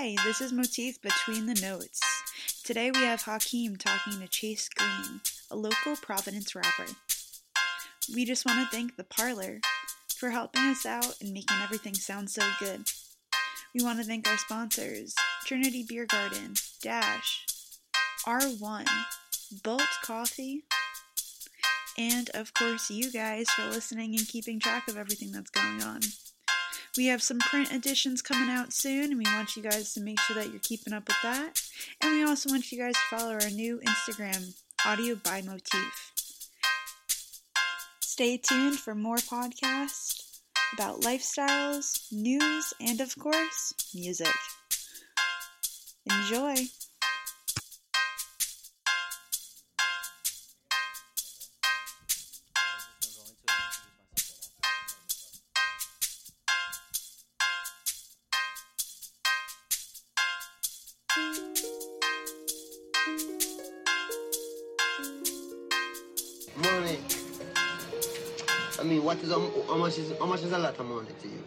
Hi, this is Motif Between the Notes. Today we have Hakeem talking to Chase Greene, a local Providence rapper. We just want to thank The Parlour for helping us out and making everything sound so good. We want to thank our sponsors Trinity Beer Garden, Dash, R1, Bolt Coffee, and of course you guys for listening and keeping track of everything that's going on. We have some print editions coming out soon, and we want you guys to make sure that you're keeping up with that. And we also want you guys to follow our new Instagram, Audio by Motif. Stay tuned for more podcasts about lifestyles, news, and of course, music. Enjoy! I mean, what is um, how much is how much is a lot of money to you?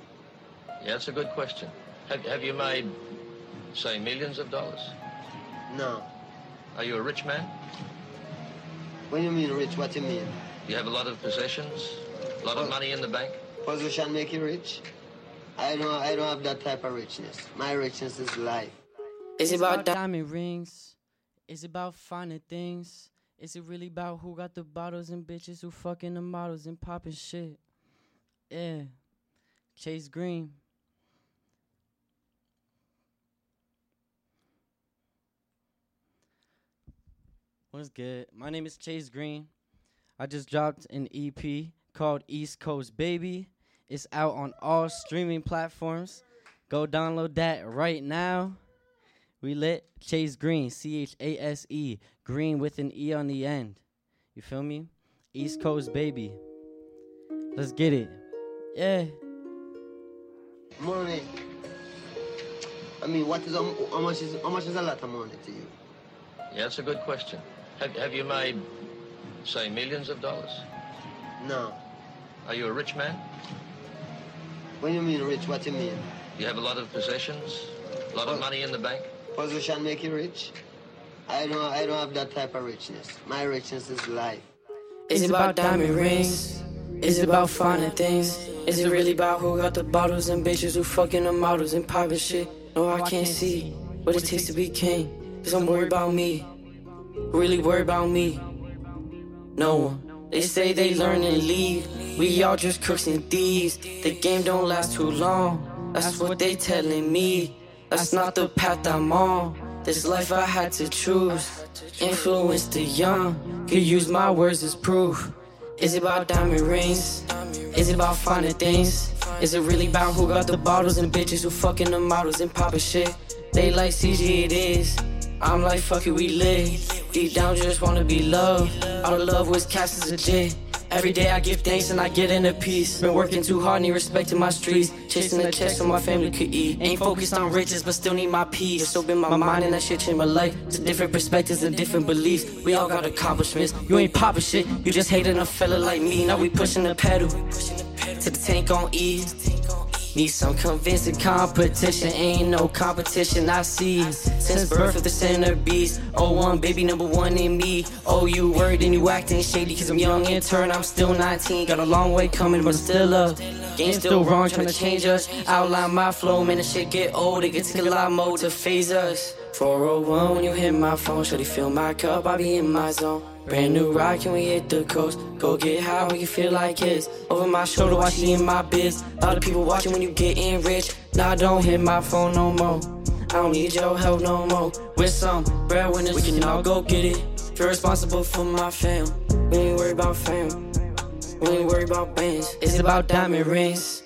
Yeah, that's a good question. Have, have you made, say, millions of dollars? No. Are you a rich man? What do you mean rich, what do you mean? You have a lot of possessions? A lot of money in the bank? Position make you rich? I don't I don't have that type of richness. My richness is life. It's, it about diamond rings? It's about finding things? Is it really about who got the bottles and bitches who fucking the models and popping shit? Yeah. Chase Greene. What's good? My name is Chase Greene. I just dropped an EP called East Coast Baby. It's out on all streaming platforms. Go download that right now. We lit Chase Greene, C H A S E, Green with an E on the end. You feel me? East Coast Baby. Let's get it. Yeah. Money. I mean, what is um, how much is how much is a lot of money to you? Yeah, that's a good question. Have, have you made, say, millions of dollars? No. Are you a rich man? When you mean rich, what do you mean? You have a lot of possessions? A lot of money in the bank? Position make you rich? I don't I don't have that type of richness. My richness is life. Is it about diamond rings? Is it about finding things? Is it really about who got the bottles and bitches who fucking the models and popping shit? No, I can't see what it takes to be king. Cause I'm worried about me. Really worried about me. No one. They say they learn and leave. We all just crooks and thieves. The game don't last too long. That's what they telling me. That's not the path I'm on. This life I had to choose. Influence the young. Could use my words as proof. Is it about diamond rings? Is it about finding things? Is it really about who got the bottles and bitches who fucking the models and popping shit? They like CG it is. I'm like fuck it, we live. Deep down, just wanna be loved. All the love was cast as a a J. Every day I give thanks and I get into peace. Been working too hard, need respect in my streets. Chasing the checks so my family could eat. Ain't focused on riches, but still need my peace. So been my mind and that shit changed my life. To different perspectives and different beliefs. We all got accomplishments. You ain't popping shit, you just hating a fella like me. Now we pushing the pedal to the tank on E. Need some convincing competition, ain't no competition I see. Since birth of the center beast, oh one baby number one in me. Oh you worried and you acting shady cause I'm young in turn, I'm still 19. Got a long way coming but still up. Game still wrong, trying to change us. Outline my flow, man the shit get old, it gets a lot more to phase us. 401 when you hit my phone, shorty fill my cup, I be in my zone. Brand new ride, can we hit the coast? Go get high when you feel like kids. Over my shoulder while she in my biz. Of people watching when you getting rich. Nah, don't hit my phone no more. I don't need your help no more. With some breadwinners, we can all go get it. Feel responsible for my fam. We ain't worried about fam. We ain't worried about bands. Is it about diamond rings?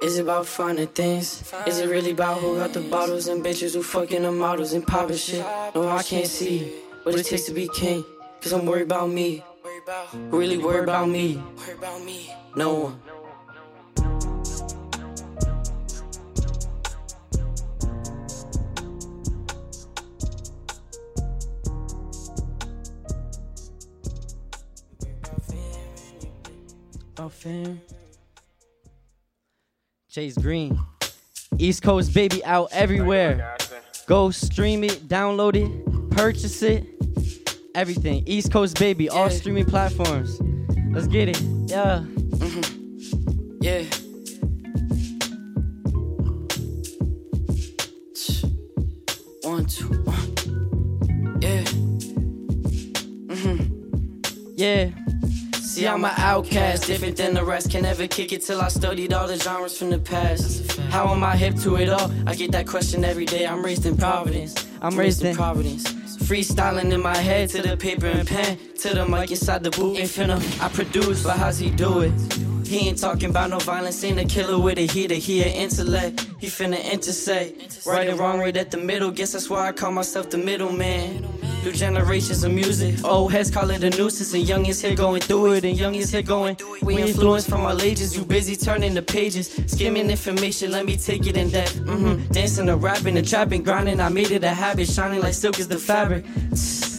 Is it about finding things? Is it really about who got the bottles and bitches who fucking the models and popping shit? No, I can't see what it takes to be king. Cause I'm worried about me. Really worried about me. No one. About fam. Chase Greene. East Coast baby out everywhere. Go stream it, download it, purchase it. Everything. East Coast Baby, all streaming platforms. Let's get it. Yeah. Yeah. One, two, one. Yeah. Mhm. Yeah. See, I'm an outcast, different than the rest. Can never kick it till I studied all the genres from the past. How am I hip to it all? I get that question every day. I'm raised in Providence. I'm raised in- Providence. Freestyling in my head to the paper and pen, to the mic inside the booth. Ain't finna, I produce, but how's he do it? He ain't talking about no violence, ain't a killer with a heater, he an intellect. He finna intersect. Right and wrong, right at the middle. Guess that's why I call myself the middleman. Through generations of music, old heads call it a nuisance, and young is here going through it, and young is here going. We influenced from our ages, you busy turning the pages, skimming information. Let me take it in depth. Mm-hmm. Dancing, the rapping, the trapping, grinding. I made it a habit, shining like silk is the fabric.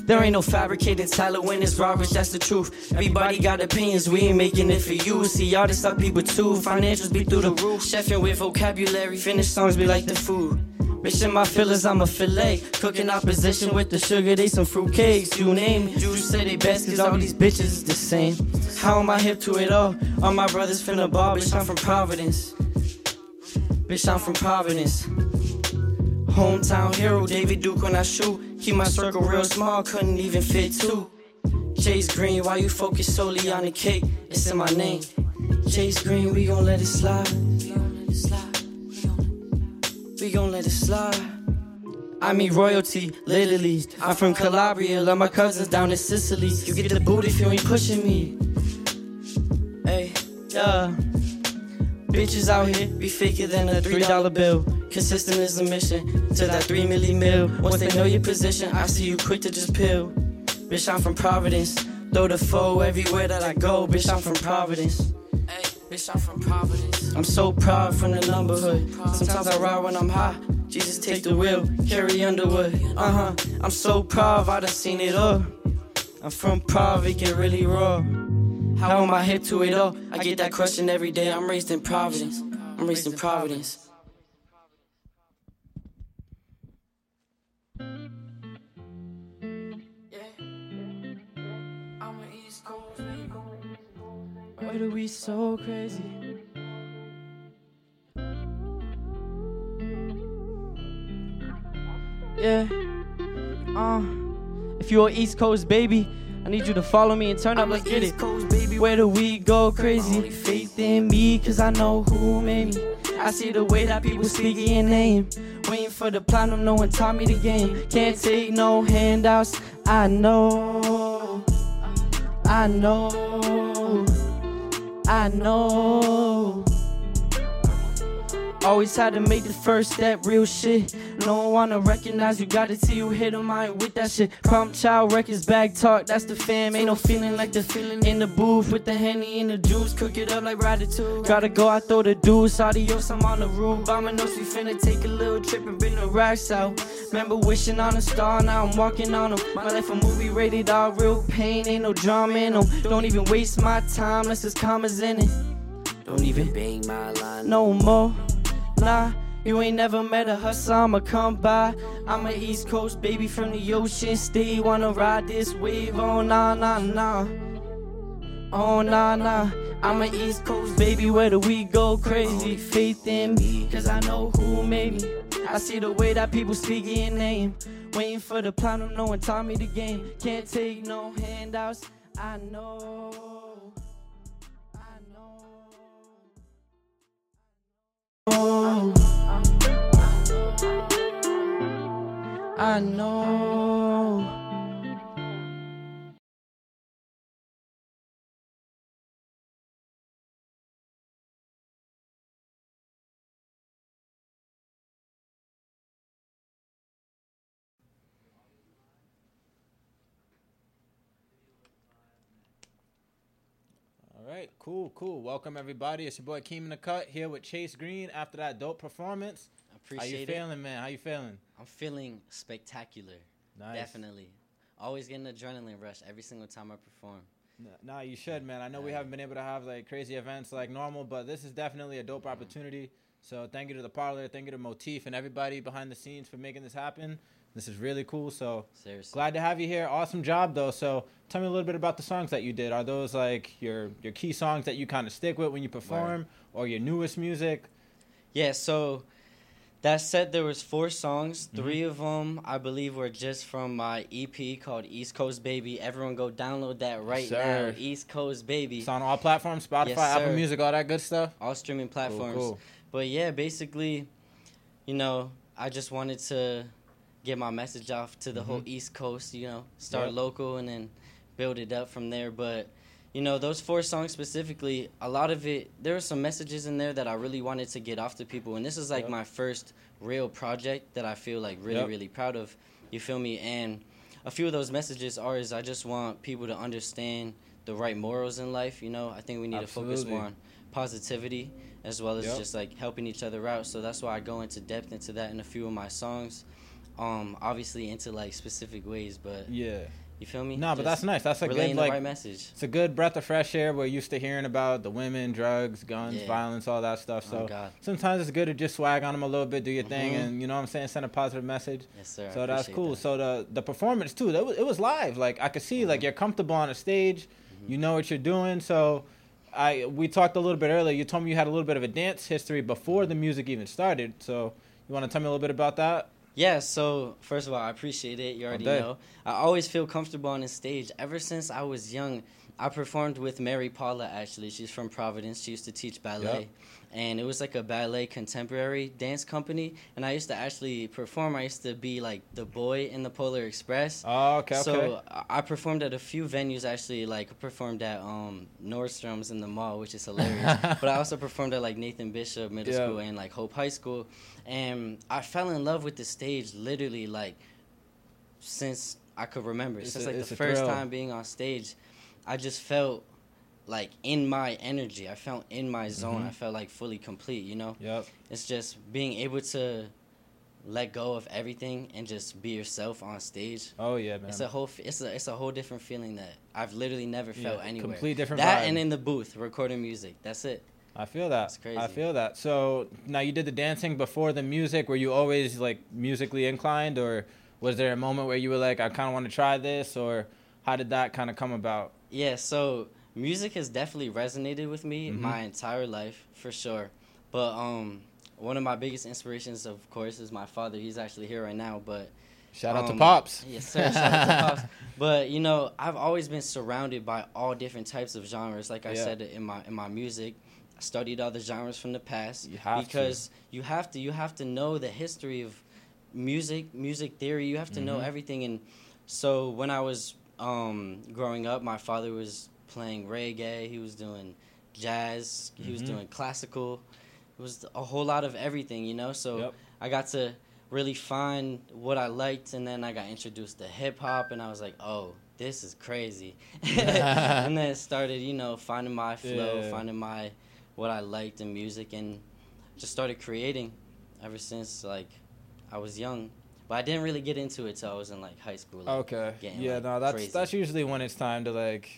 There ain't no fabricated talent when it's Roberts, that's the truth. Everybody got opinions, we ain't making it for you. See, all artists are people too, financials be through the roof. Chefing with vocabulary, finished songs be like the food. Bitch in my feelings, I'm a fillet. Cooking opposition with the sugar, they some fruit cakes. You name it. You say they best, cause all these bitches is the same. How am I hip to it all? All my brothers finna ball, bitch, I'm from Providence. Bitch, I'm from Providence. Hometown hero, David Duke when I shoot. Keep my circle real small, couldn't even fit two. Chase Greene, why you focus solely on the cake? It's in my name. Chase Greene. We gon' let it slide. Gon' let it slide. I mean royalty, literally. I'm from Calabria, love my cousins down in Sicily. You get the boot if you ain't pushing me. Hey, Yeah. Bitches out here be faker than a three dollar bill. Consistent is the mission to that three milli mil. Once they know your position, I see you quick to just peel. Bitch, I'm from Providence. Throw the foe everywhere that I go. Bitch, I'm from Providence. Bitch, I'm from Providence. I'm so proud from the numberhood. Sometimes I ride when I'm high. Jesus, take the wheel. Carrie Underwood. Uh huh. I'm so proud, I done seen it all. I'm from Prov, it get really raw. How am I hip to it all? I get that question every day. I'm raised in Providence. I'm raised in Providence. Why do we so crazy? Yeah. Uh, if you're East Coast baby, I need you to follow me and turn up. I'm Let's get East it. Coast baby. Where do we go crazy? Faith in me, cause I know who made me. I see the way that people speak your name. Waiting for the platinum, no one taught me the game. Can't take no handouts. I know. I know. I know. Always had to make the first step, real shit. No one wanna recognize you, got it till you hit 'em. I ain't with that shit. Problem child records, bag talk, that's the fam. Ain't no feeling like the feeling in the booth with the henny and the juice. Cook it up like Ratatouille. Gotta go, I throw the deuce. Adios, I'm on the roof. I'm Bombinos, we finna take a little trip and bring the racks out. Remember wishing on a star, now I'm walking on them. My life a movie rated R, real pain, ain't no drama in 'em. Don't even waste my time, let's just commas in it. Don't even Bang my line. no more. Nah, you ain't never met a hustler, I'ma come by. I'm a East Coast baby from the ocean state. Wanna ride this wave? Oh, nah, nah, nah. Oh, nah, nah. I'm a East Coast baby, where do we go crazy? Faith in me, cause I know who made me. I see the way that people speak your name. Waiting for the platinum, taught me the game. Can't take no handouts, I know. I know. Right, cool, cool. Welcome everybody. It's your boy Keem in the cut here with Chase Greene after that dope performance. appreciate it. How you it. feeling, man? How you feeling? I'm feeling spectacular. Nice. Definitely. Always getting adrenaline rush every single time I perform. Nah, you should, man. I know we haven't been able to have like crazy events like normal, but this is definitely a dope mm-hmm. opportunity. So thank you to the Parlour, thank you to Motif and everybody behind the scenes for making this happen. This is really cool. So Seriously. glad to have you here. Awesome job though. So tell me a little bit about the songs that you did. Are those like your your key songs that you kind of stick with when you perform, or your newest music? Yeah, so that said, there was four songs. Mm-hmm. 3 of them, I believe, were just from my EP called East Coast Baby. Everyone go download that right sir. now. East Coast Baby. It's on all platforms, Spotify, Yes, Apple. Music, all that good stuff. all streaming platforms. cool. But yeah, basically, you know, I just wanted to get my message off to the whole East Coast, you know, start Mm-hmm. Yep. local and then build it up from there. But, you know, those four songs specifically, a lot of it, there were some messages in there that I really wanted to get off to people. And this is like Yep. my first real project that I feel like really, Yep. really proud of. You feel me? And a few of those messages are is I just want people to understand the right morals in life. You know, I think we need to focus more on positivity as well as just like helping each other out. So that's why I go into depth into that in a few of my songs. Um, obviously into like specific ways, but Yeah. you feel me? No, but that's nice. That's a good like right message. It's a good breath of fresh air. We're used to hearing about the women, drugs, guns, Yeah. violence, all that stuff. Oh, So God. sometimes it's good to just swag on them a little bit, do your thing, Mhm. and you know what I'm saying, send a positive message. Yes, sir. So that's cool. that. So the the performance too, that was, it was live. Like I could see, like Mhm. you're comfortable on a stage, Mm-hmm. you know what you're doing. So I we talked a little bit earlier. You told me you had a little bit of a dance history before the music even started. So you want to tell me a little bit about that? Yeah, so first of all, I appreciate it. You already know. I always feel comfortable on the stage. Ever since I was young, I performed with Mary Paula, actually. She's from Providence. She used to teach ballet. Yep. And it was like a ballet contemporary dance company. And I used to actually perform. I used to be like the boy in the Polar Express. Oh, okay, okay. So I- I performed at a few venues actually. Like performed at um, Nordstrom's in the mall, which is hilarious. but I also performed at like Nathan Bishop Middle Yeah. School and like Hope High School, and I fell in love with the stage literally like since I could remember. It's since a- like the first thrill. time being on stage, I just felt like in my energy. I felt in my zone. Mhm. I felt like fully complete. You know, yep. it's just being able to let go of everything and just be yourself on stage. Oh yeah, man. It's a whole. It's a. It's a whole different feeling that I've literally never Yeah, felt anywhere. complete different That vibe. and in the booth recording music. That's it. I feel that. It's crazy. I feel that. So now you did the dancing before the music. Were you always like musically inclined, or was there a moment where you were like, I kind of want to try this, or how did that kind of come about? Yeah. So music has definitely resonated with me Mhm. my entire life for sure. But um, one of my biggest inspirations, of course, is my father. He's actually here right now, but Shout out to Um, Pops. Yes, sir. Shout out to Pops. But you know, I've always been surrounded by all different types of genres. Like I Yeah. said in my in my music, I studied all the genres from the past You have to. because you have to you have to know the history of music, music theory. You have to know Mhm. everything. And so when I was um, growing up, my father was playing reggae. He was doing jazz. He was Mhm. doing classical. It was a whole lot of everything, you know. So Yep. I got to really find what I liked, and then I got introduced to hip hop, and I was like, oh, this is crazy. and then it started, you know, finding my flow, Yeah. finding my what I liked in music, and just started creating ever since like I was young. But I didn't really get into it till I was in like high school. Like, Okay. getting, Yeah, like, no, that's crazy. that's usually when it's time to like,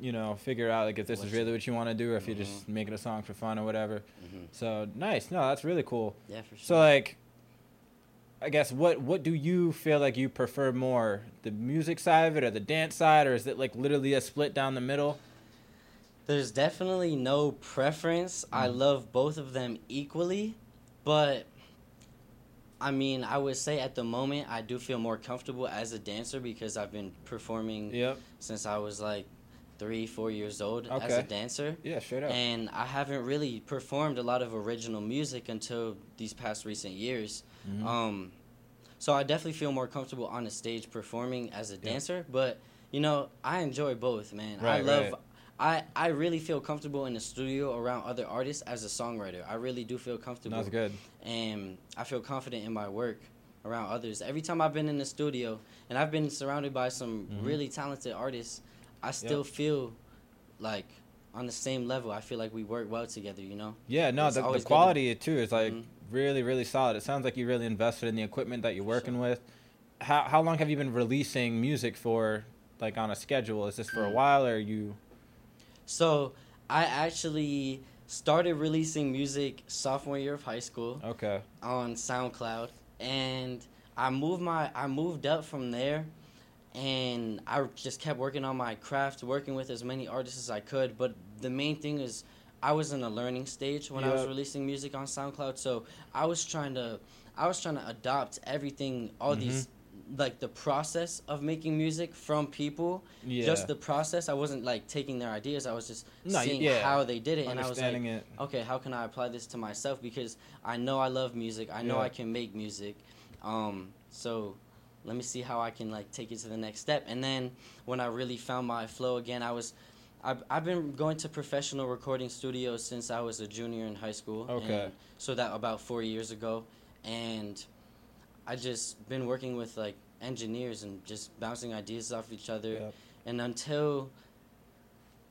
you know, figure out like if this What is you- really what you want to do, or if you're just Mhm. making a song for fun or whatever. Mhm. So nice. No, that's really cool. Yeah, for sure. So like, I guess what what do you feel like you prefer more, the music side of it or the dance side, or is it like literally a split down the middle? There's definitely no preference. I Mm. love both of them equally, but I mean, I would say at the moment I do feel more comfortable as a dancer because I've been performing Yep. since I was like three, four years old as a dancer. Yeah, straight up. And I haven't really performed a lot of original music until these past recent years. Mhm. Um, so I definitely feel more comfortable on the stage performing as a dancer. But you know, I enjoy both, man. I love. right. I, I really feel comfortable in the studio around other artists as a songwriter. I really do feel comfortable. That's good. And I feel confident in my work around others. Every time I've been in the studio and I've been surrounded by some Mhm. really talented artists, I still feel like on the same level. I feel like we work well together, you know? Yeah, no, the, the good to- quality too is like Mhm. really, really solid. It sounds like you really invested in the equipment that you're working with. How how long have you been releasing music for, like on a schedule? Is this for a Mm. while, or you? So I actually started releasing music sophomore year of high school Okay. on SoundCloud, and I moved my I moved up from there, and I just kept working on my craft, working with as many artists as I could. But the main thing is, I was in a learning stage when I was releasing music on SoundCloud, so I was trying to I was trying to adopt everything, all mm-hmm. these like the process of making music from people Yeah. just the process i wasn't like taking their ideas i was just No, seeing yeah. how they did it and i was like it. okay, how can I apply this to myself? Because I know I love music. I know Yeah. I can make music. Um, so let me see how I can like take it to the next step. And then when I really found my flow again, I was. I've, I've been going to professional recording studios since I was a junior in high school. Okay. so that about four years ago, and I just been working with like engineers and just bouncing ideas off each other. Yep. And until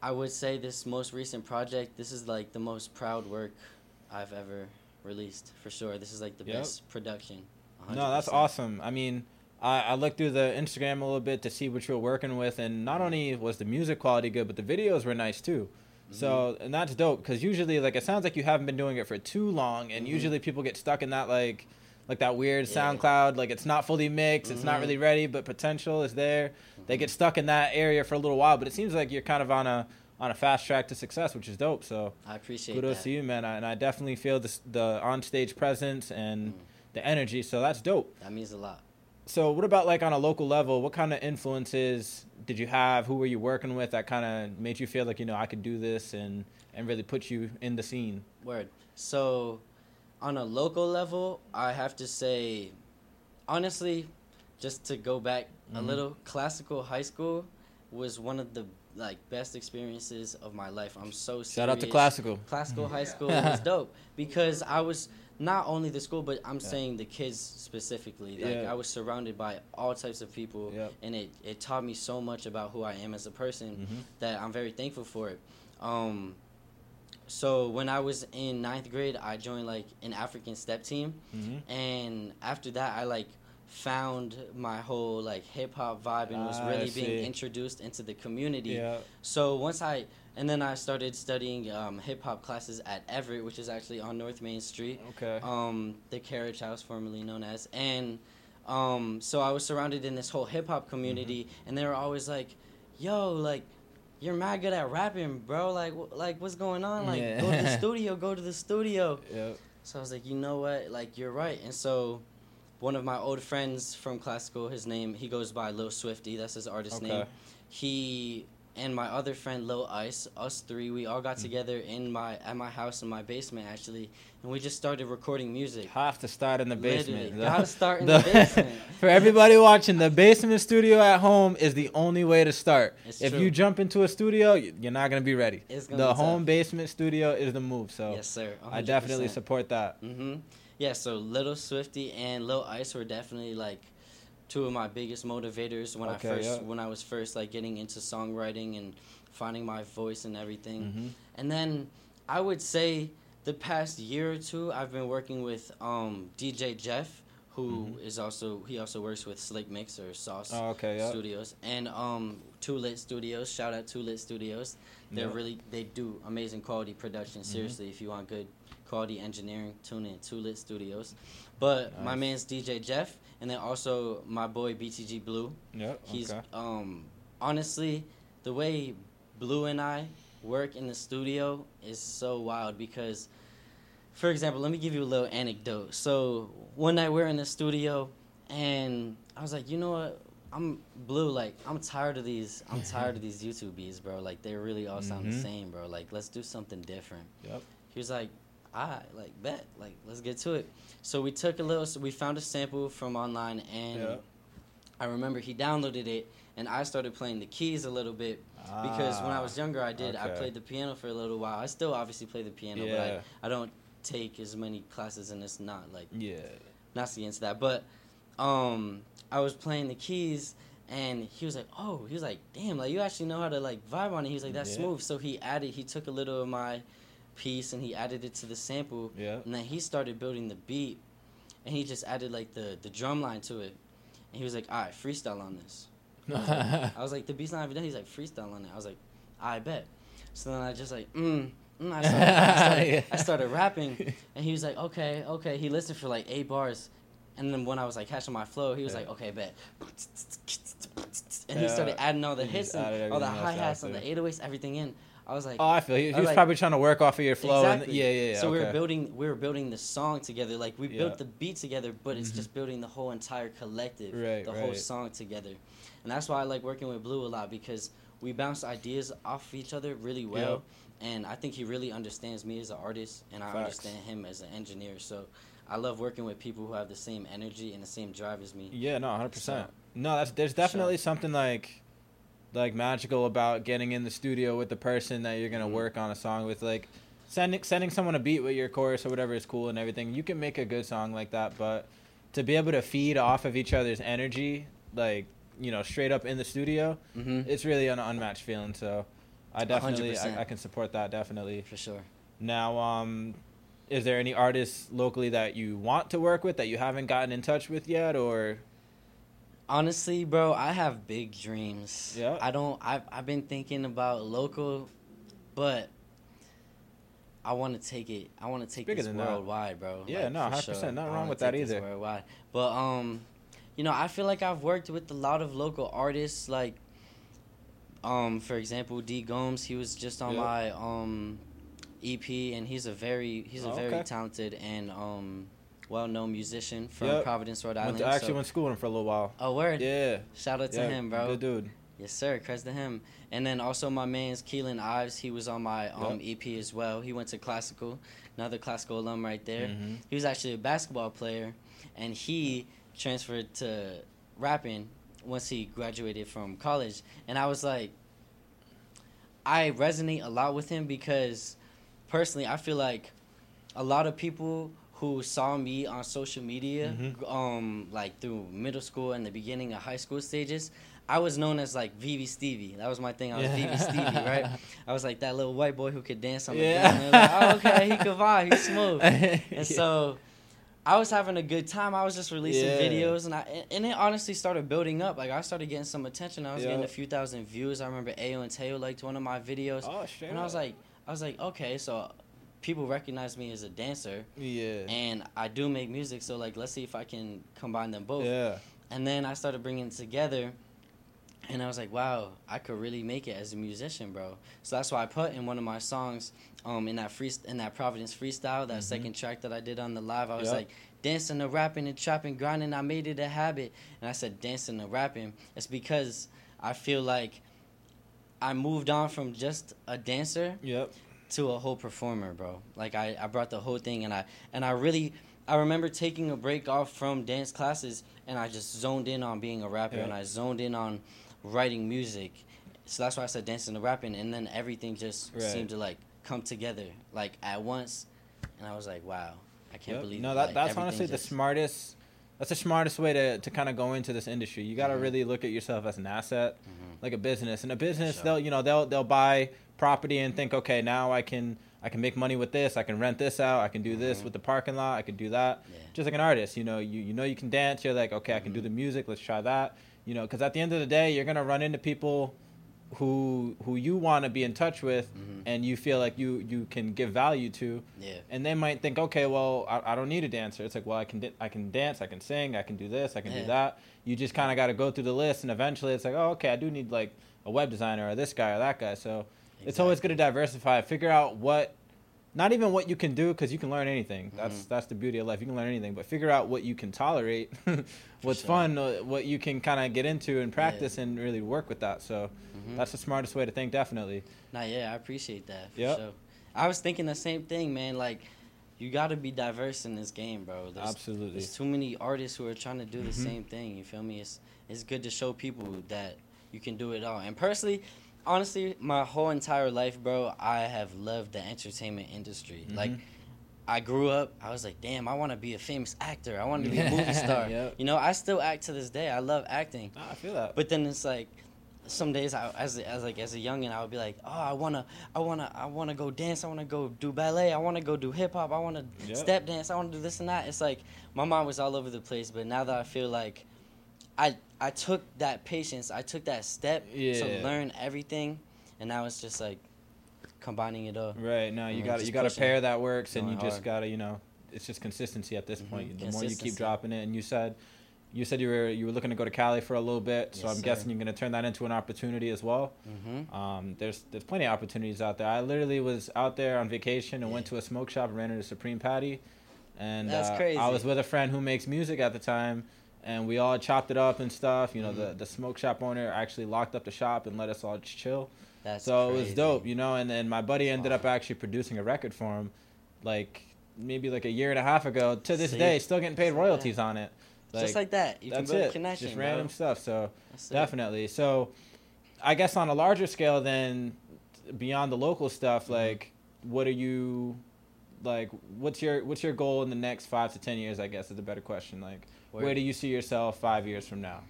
I would say this most recent project, this is like the most proud work I've ever released for sure. This is like the Yep. best production. No, that's awesome. I mean, I, I looked through the Instagram a little bit to see what you were working with, and not only was the music quality good, but the videos were nice too. So, and that's dope because usually, like, it sounds like you haven't been doing it for too long, and Mhm. usually people get stuck in that like, like that weird Yeah. SoundCloud, like it's not fully mixed, it's not Mhm. really ready, but potential is there. They Mm-hmm. get stuck in that area for a little while, but it seems like you're kind of on a on a fast track to success, which is dope. So, I appreciate kudos that. to you, man. I, and I definitely feel this, the on stage presence and Mm. the energy. So that's dope. That means a lot. So what about like on a local level? What kind of influences did you have? Who were you working with that kind of made you feel like you know I could do this and and really put you in the scene? Word. So, on a local level, I have to say, honestly, just to go back a Mhm. little, classical high school was one of the like best experiences of my life. I'm so serious. Shout out to classical. Classical high school was dope because I was not only the school, but I'm Yeah. saying the kids specifically. Like Yeah. I was surrounded by all types of people, Yep. and it it taught me so much about who I am as a person Mhm. that I'm very thankful for it. Um, so when I was in ninth grade, I joined like an African step team, Mhm. and after that, I like found my whole like hip hop vibe and was Ah, really being introduced into the community. Yeah. So once I and then I started studying um, hip hop classes at Everett, which is actually on North Main Street, Okay. um, the Carriage House, formerly known as, and um, so I was surrounded in this whole hip hop community, Mm-hmm. and they were always like, "Yo, like." You're mad good at rapping, bro. Like, wh- like, what's going on? Like, Yeah. go to the studio. Go to the studio. Yep. So I was like, you know what? Like, you're right. And so, one of my old friends from classical, his name, he goes by Lil Swifty. That's his artist Okay. name. He and my other friend Lil Ice, us three, we all got Mm. together in my at my house in my basement actually, and we just started recording music. Have to start in the basement. Literally. Gotta start in the basement. For everybody watching, the basement studio at home is the only way to start. It's if true. you jump into a studio, you're not gonna be ready. It's gonna the be home tough. basement studio is the move. So Yes, sir. I definitely support that. Mm-hmm. Yeah, so Little Swifty and Lil Ice were definitely like two of my biggest motivators when Okay, I first yeah. when I was first like getting into songwriting and finding my voice and everything. hmm And then I would say the past year or two I've been working with um, DJ Jeff, who is also he also works with Slick Mix or Sauce Mm-hmm. Oh, okay. Studios and um, Two Lit Studios. Shout out Two Lit Studios. They're really they do amazing quality production. Mm-hmm. Seriously, if you want good quality engineering, tune in Two Lit Studios. But my man's DJ Jeff, and then also my boy BTG Blue. Yep. He's okay. um honestly the way Blue and I work in the studio is so wild because for example, let me give you a little anecdote. So one night we're in the studio and I was like, you know what? I'm blue, like I'm tired of these I'm tired of these YouTube beats, bro. Like they really all sound the Mhm. same, bro. Like let's do something different. Yep. He was like, I like bet, like let's get to it. So we took a little, so we found a sample from online, and Yeah. I remember he downloaded it, and I started playing the keys a little bit because when I was younger, I did. I Ah, played the piano for a little while. I still obviously play the piano, Yeah. but I, I don't take as many classes, and it's not like Yeah. not into that, but um, I was playing the keys, and he was like, "Oh, he was like, damn, like you actually know how to like vibe on it." He was like, "That's Yeah. smooth." So he added, he took a little of my piece and he added it to the sample, Yeah. and then he started building the beat, and he just added like the the drum line to it, and he was like, "All right, freestyle on this." I was like, "The beat's not even done." He's like, "Freestyle on it." I was like, "I bet." So then I just like, mm. mm I, started, I, started, Yeah. I started rapping, and he was like, okay, okay. He listened for like eight bars, and then when I was like catching my flow, he was Yeah. like, okay, bet. And he started adding all the hits and all the hi hats and the after. 808s, everything in. I was like, Oh, I feel you. He was like- probably trying to work off of your flow. Exactly. And, yeah, yeah, yeah. So we were building, we were building the song together. Like we Yeah. built the beat together, but it's Mhm. just building the whole entire collective, Right, the whole song together. And that's why I like working with Blue a lot because we bounce ideas off each other really well. And I think he really understands me as an artist, and I Facts. understand him as an engineer. So I love working with people who have the same energy and the same drive as me. Yeah, no, hundred percent. No, that's there's definitely something like, like magical about getting in the studio with the person that you're gonna Mhm. work on a song with. Like, sending sending someone a beat with your chorus or whatever is cool and everything. You can make a good song like that, but to be able to feed off of each other's energy, like you know, straight up in the studio, Mm-hmm. it's really an unmatched feeling. So, I definitely I, I can support that definitely. For sure. Now, um, is there any artists locally that you want to work with that you haven't gotten in touch with yet, or Honestly, bro, I have big dreams. Yeah. I don't. I've I've been thinking about local, but I want to take it. I want to take bigger this than that. worldwide, bro. Yeah, Like, no, for 100%, sure. I wrong with that either. Worldwide, but um, you know, I feel like I've worked with a lot of local artists. Like, um, for example, D Gomes. He was just on Yeah. my um EP, and he's a very he's a Oh, very okay. talented and um well-known musician from Yep. Providence, Rhode went Island. to, I actually so- went to school with him for a little while. Oh, word. Yeah, Shout out to him, bro. Good dude. Yes, sir. Credit to him. And then also my man's Keelan Ives. He was on my um, EP as well. He went to classical, another classical alum right there. Mhm. He was actually a basketball player, and he transferred to rapping once he graduated from college. And I was like, I resonate a lot with him because personally, I feel like a lot of people who saw me on social media, Mhm. um, like through middle school and the beginning of high school stages, I was known as like Vivi Stevie. That was my thing. I was Vivi Stevie, right? I was like that little white boy who could dance on the Yeah. yeah. like, oh, okay, he could vibe, he's smooth. and And so I was having a good time. I was just releasing Yeah. videos, and I and it honestly started building up. Like I started getting some attention. I was getting a few thousand views. I remember Ayo and Teo liked one of my videos, oh, and I was like, I was like, okay, so people recognize me as a dancer, yeah, and I do make music. So like, let's see if I can combine them both. yeah, And then I started bringing it together. And I was like, wow, I could really make it as a musician, bro. So that's why I put in one of my songs, um, in that free, in that Providence freestyle, that Mhm. second track that I did on the live. I was Yep. like, dancing and rapping and trapping, grinding. I made it a habit. And I said dancing and rapping. It's because I feel like I moved on from just a dancer yep, to a whole performer, bro. Like I, I brought the whole thing and I and I really I remember taking a break off from dance classes and I just zoned in on being a rapper Yeah. and I zoned in on writing music. So that's why I said dancing and rapping and then everything just Right. seemed to like come together like at once and I was like, Wow, I can't yep. believe No, that Like, that's honestly the smartest. That's the smartest way to, to kind of go into this industry. You got to Mhm. really look at yourself as an asset, Mhm. like a business. And a business, Sure. they'll you know they'll they'll buy property and think, okay, now I can I can make money with this. I can rent this out. I can do this Mhm. with the parking lot. I can do that. Yeah. Just like an artist, you know, you you know you can dance. You're like, okay, I can do Mhm. the music. Let's try that. You know, because at the end of the day, you're gonna run into people who who you want to be in touch with, Mhm. and you feel like you you can give value to. Yeah. and they might think, okay, well, I, I don't need a dancer. It's like, well, I can di- I can dance, I can sing, I can do this, I can Yeah. do that. You just kind of got to go through the list, and eventually, it's like, oh, okay, I do need like a web designer or this guy or that guy. So it's always good to diversify. Figure out what, not even what you can do, because you can learn anything. That's Mhm. that's the beauty of life. You can learn anything, but figure out what you can tolerate, what's sure. fun, uh, what you can kind of get into and practice and really work with that. So Mhm. that's the smartest way to think, definitely. Nah, yeah, I appreciate that. Sure. I was thinking the same thing, man. Like, you got to be diverse in this game, bro. There's, Absolutely. There's too many artists who are trying to do the Mhm. same thing. You feel me? It's it's good to show people that you can do it all. And personally, honestly, my whole entire life, bro, I have loved the entertainment industry. Like, Mhm. I grew up, I was like, damn, I want to be a famous actor. I want to be a movie star. Yep. You know, I still act to this day. I love acting. Ah, I feel that. But then it's like some days I, as as like as a youngin I would be like, oh, I wanna I wanna I wanna go dance. I wanna go do ballet. I wanna go do hip hop. I wanna Yep. step dance. I wanna do this and that. It's like my mind was all over the place. But now that I feel like I I took that patience, I took that step Yeah. to learn everything, and now it's just like combining it all. Right. No, you got to you got to pair that works, and you just hard. got to you know, it's just consistency at this Mhm, point. The more you keep dropping it, and you said, you said you were you were looking to go to Cali for a little bit, so Yes, I'm sir. guessing you're gonna turn that into an opportunity as well. Mm-hmm. Um, there's there's plenty of opportunities out there. I literally was out there on vacation and went to a smoke shop and ran into Supreme Patty, and That's uh, crazy. I was with a friend who makes music at the time, and we all chopped it up and stuff. You know, Mm-hmm. the the smoke shop owner actually locked up the shop and let us all just chill. That's so it was dope, you know. And then my buddy ended Wow. up actually producing a record for him, like maybe like a year and a half ago. To this See? day, still getting paid like royalties on it. Just like that, you that's it. connection, Just bro. random stuff. So That's it. definitely. So I guess on a larger scale, then beyond the local stuff, Mm-hmm. like what are you like? What's your what's your goal in the next five to ten years? I guess is a better question. Like, where Word. do you see yourself five years from now?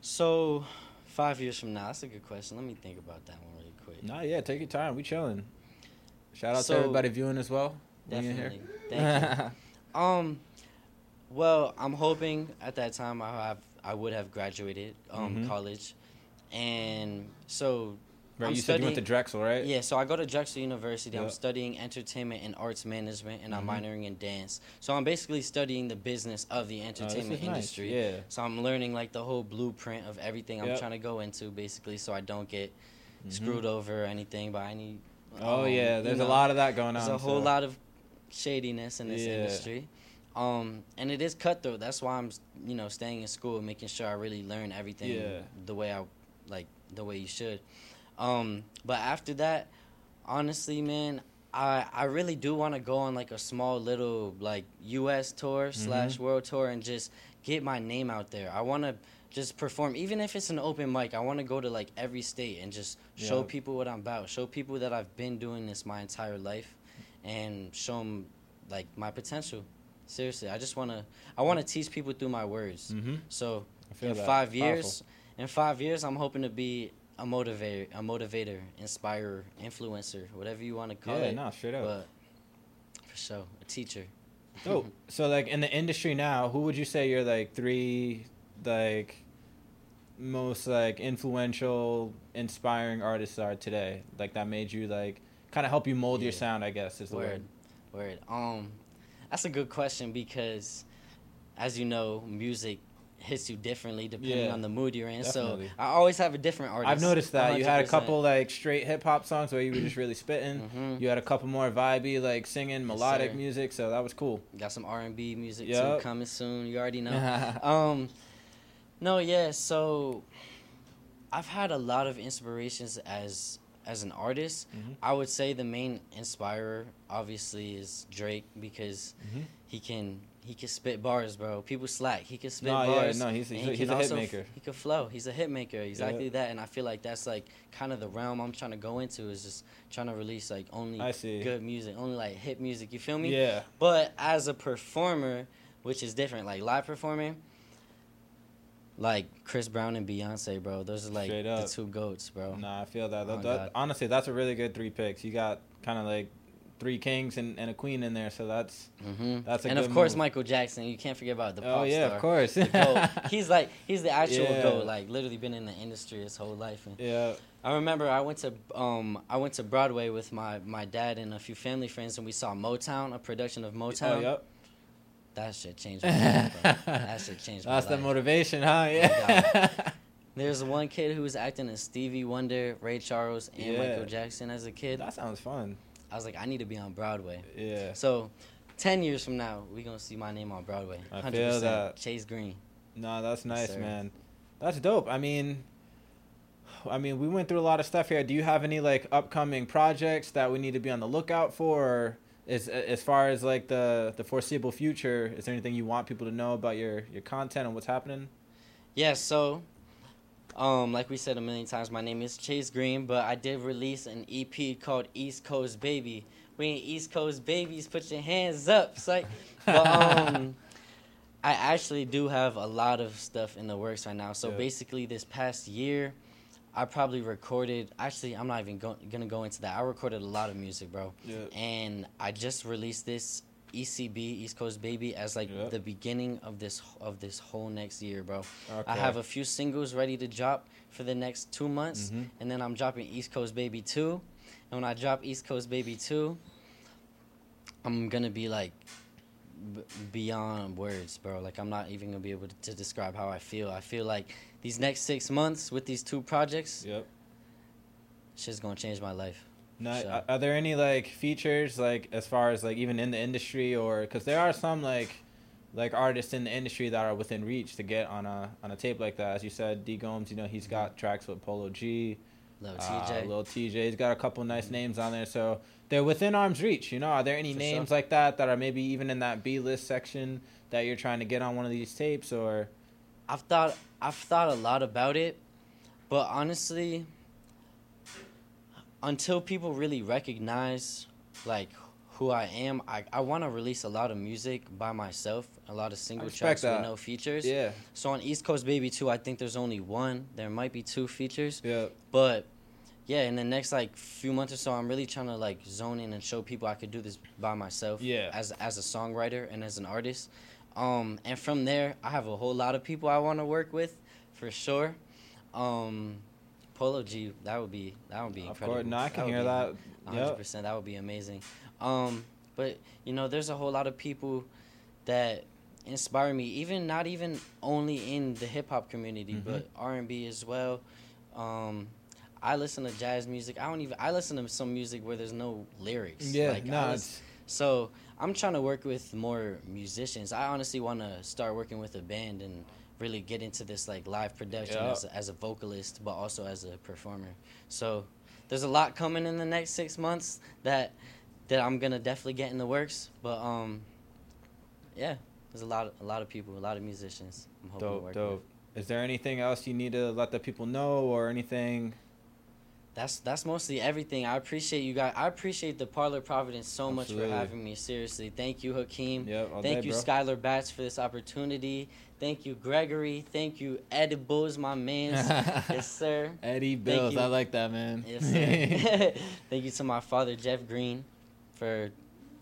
So, five years from now, that's a good question. Let me think about that one really quick. Nah, yeah, take your time. We chilling. Shout out So- to everybody viewing as well. Definitely. here. Thank you. Um, well, I'm hoping at that time I have I would have graduated um Mhm. college, and so right, I'm you said you went to Drexel, right? yeah, so I go to Drexel University. I'm studying entertainment and arts management, and I'm Mhm. minoring in dance. So I'm basically studying the business of the Oh, entertainment nice. industry. Yeah. So I'm learning like the whole blueprint of everything I'm trying to go into, basically, so I don't get Mhm. screwed over or anything by any. Oh um, yeah, you there's know, a lot of that going on. There's a whole so- lot of shadiness in this Yeah. industry. Um, and it is cutthroat. That's why I'm, you know, staying in school and making sure I really learn everything Yeah. the way I like the way you should. Um, but after that, honestly, man, I I really do want to go on like a small little like U.S. tour Mm-hmm. slash world tour and just get my name out there. I want to just perform, even if it's an open mic. I want to go to like every state and just show people what I'm about. Show people that I've been doing this my entire life, and show them like my potential. Seriously, I just want to. I want to teach people through my words. Mhm. So in that. five Powerful. years, in five years, I'm hoping to be a motivator, a motivator, inspirer, influencer, whatever you want to call Yeah, it. Yeah, no, straight up. But for sure, a teacher. Dope. so like in the industry now, who would you say your like three like most like influential, inspiring artists are today? Like that made you like kind of help you mold your sound, I guess is the Word, word. word. Um, that's a good question because, as you know, music hits you differently depending Yeah, on the mood you're in. definitely. So I always have a different artist. I've noticed that you had a couple like straight hip hop songs where you were just really spitting. Mhm. You had a couple more vibey like singing melodic sir. music, so that was cool. Got some R and B music Yup. too coming soon. You already know. um, no, yeah. So I've had a lot of inspirations as as an artist. Mhm. I would say the main inspirer obviously is Drake because Mhm. he can he can spit bars, bro. People slack. He can spit No, yeah, bars. no, he's he's a- he he's a hit maker. He can flow. He's a hit maker. Exactly Yeah. that. And I feel like that's like kind of the realm I'm trying to go into is just trying to release like only good music, only like hit music. You feel me? Yeah. But as a performer, which is different, like live performing, like Chris Brown and Beyonce, bro. Those are like the two goats, bro. Nah, I feel that. Oh, That- that- honestly, that's a really good three picks. You got kind of like three kings and, and a queen in there, so that's hmm that's a and of course, move. Michael Jackson. You can't forget about the Oh yeah, star. of course. He's like he's the actual Yeah. goat. Like literally been in the industry his whole life. And yeah. I remember I went to um I went to Broadway with my my dad and a few family friends and we saw Motown, a production of Motown. Oh, yep. That shit changed my life, bro. That shit changed my That's the motivation, huh? Yeah. There's one kid who was acting as Stevie Wonder, Ray Charles, and Yeah. Michael Jackson as a kid. that sounds fun. I was like, I need to be on Broadway. Yeah. So, ten years from now, we gonna see my name on Broadway. I feel that. Chase Greene. No, that's nice, sir. man. That's dope. I mean, I mean, we went through a lot of stuff here. Do you have any like upcoming projects that we need to be on the lookout for? Or is as far as like the the foreseeable future, is there anything you want people to know about your your content and what's happening? Yeah. So, um, like we said a million times, my name is Chase Greene, but I did release an EP called East Coast Baby. We ain't East Coast babies. Put your hands up. Like, but um. I actually do have a lot of stuff in the works right now. So Yeah. basically, this past year, I probably recorded. Actually, I'm not even go, gonna go into that. I recorded a lot of music, bro. Yeah. And I just released this ECB East Coast Baby as like Yeah. the beginning of this of this whole next year, bro. Okay. I have a few singles ready to drop for the next two months, Mhm. and then I'm dropping East Coast Baby two, And when I drop East Coast Baby 2, I'm gonna be like b- beyond words, bro. Like I'm not even gonna be able to, to describe how I feel. I feel like these next six months with these two projects, Yep. shit's gonna change my life. No, So- are, are there any like features like as far as like even in the industry or because there are some like like artists in the industry that are within reach to get on a on a tape like that. As you said, D Gomes, you know he's got tracks with Polo G, Little uh, Tjay. Lil Tjay. He's got a couple nice names on there, so they're within arm's reach. You know, are there any For names sure. like that that are maybe even in that B list section that you're trying to get on one of these tapes or? I've thought I've thought a lot about it, but honestly, until people really recognize like who I am, I, I want to release a lot of music by myself, a lot of single tracks that. with no features. Yeah, So on East Coast Baby 2, I think there's only one. There might be two features, yeah, but yeah, in the next like few months or so, I'm really trying to like zone in and show people I could do this by myself. Yeah. As as a songwriter and as an artist, um, and from there, I have a whole lot of people I want to work with, for sure. Um, Polo G, that would be that would be of incredible. course. No, I can would hear that. hundred percent. That would be amazing. Um, but you know, there's a whole lot of people that inspire me. Even not even only in the hip hop community, Mhm. but R and B as well. Um, I listen to jazz music. I don't even. I listen to some music where there's no lyrics. Yeah, Like, no, so I'm trying to work with more musicians. I honestly want to start working with a band and really get into this like live production Yeah. as, a, as a vocalist, but also as a performer. So there's a lot coming in the next six months that that I'm gonna definitely get in the works. But um, yeah, there's a lot of, a lot of people, a lot of musicians. I'm hoping to dope, work dope. with. Is there anything else you need to let the people know or anything? That's that's mostly everything. I appreciate you guys. I appreciate the Parlour Providence so much for having me. Seriously, thank you, Hakeem. Yep, Thank day, you, bro. Skylar Batch, for this opportunity. Thank you, Gregory. Thank you, Eddie Edibles, my man. yes, sir. Eddie Bills. I like that man. Yes, sir. Thank you to my father, Jeff Greene, for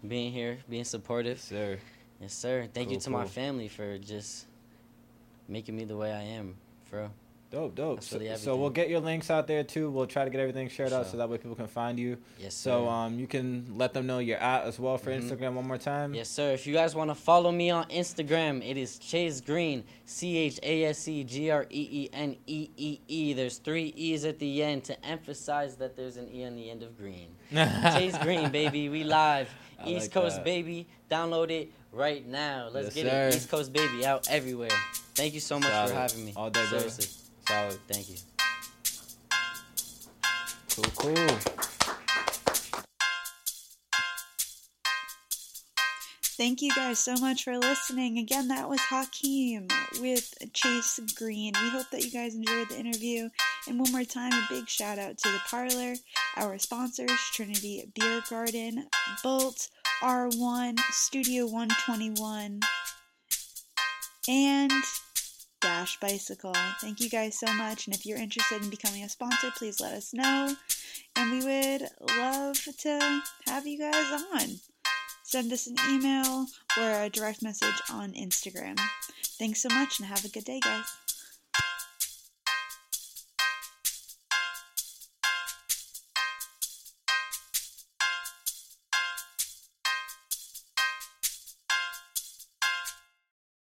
being here, being supportive. Yes, sir. Yes, sir. Thank you Cool, to my family for just making me the way I am, real. Dope, dope. So, so we'll get your links out there too. We'll try to get everything shared out so that way people can find you. Yes, sir. So um, you can let them know you're at as well for Mhm. Instagram one more time. Yes, sir. If you guys want to follow me on Instagram, it is Chase Greene, C H A S E G R E E N E E E. There's three E's at the end to emphasize that there's an E on the end of green. Chase Greene, baby. We live. I East like Coast that. Baby. Download it right now. Let's Yes, get sir. it. East Coast Baby out everywhere. Thank you so much for having me. All day. Seriously. Solid. Thank you. Cool, cool. Thank you guys so much for listening. Again, that was Hakeem with Chase Greene. We hope that you guys enjoyed the interview. And one more time, a big shout out to the Parlour, our sponsors Trinity Beer Garden, Bolt, R1, Studio 121, and Dash Bicycle. Thank you guys so much. And if you're interested in becoming a sponsor, please let us know. And we would love to have you guys on send us an email or a direct message on Instagram. Thanks so much and have a good day, guys.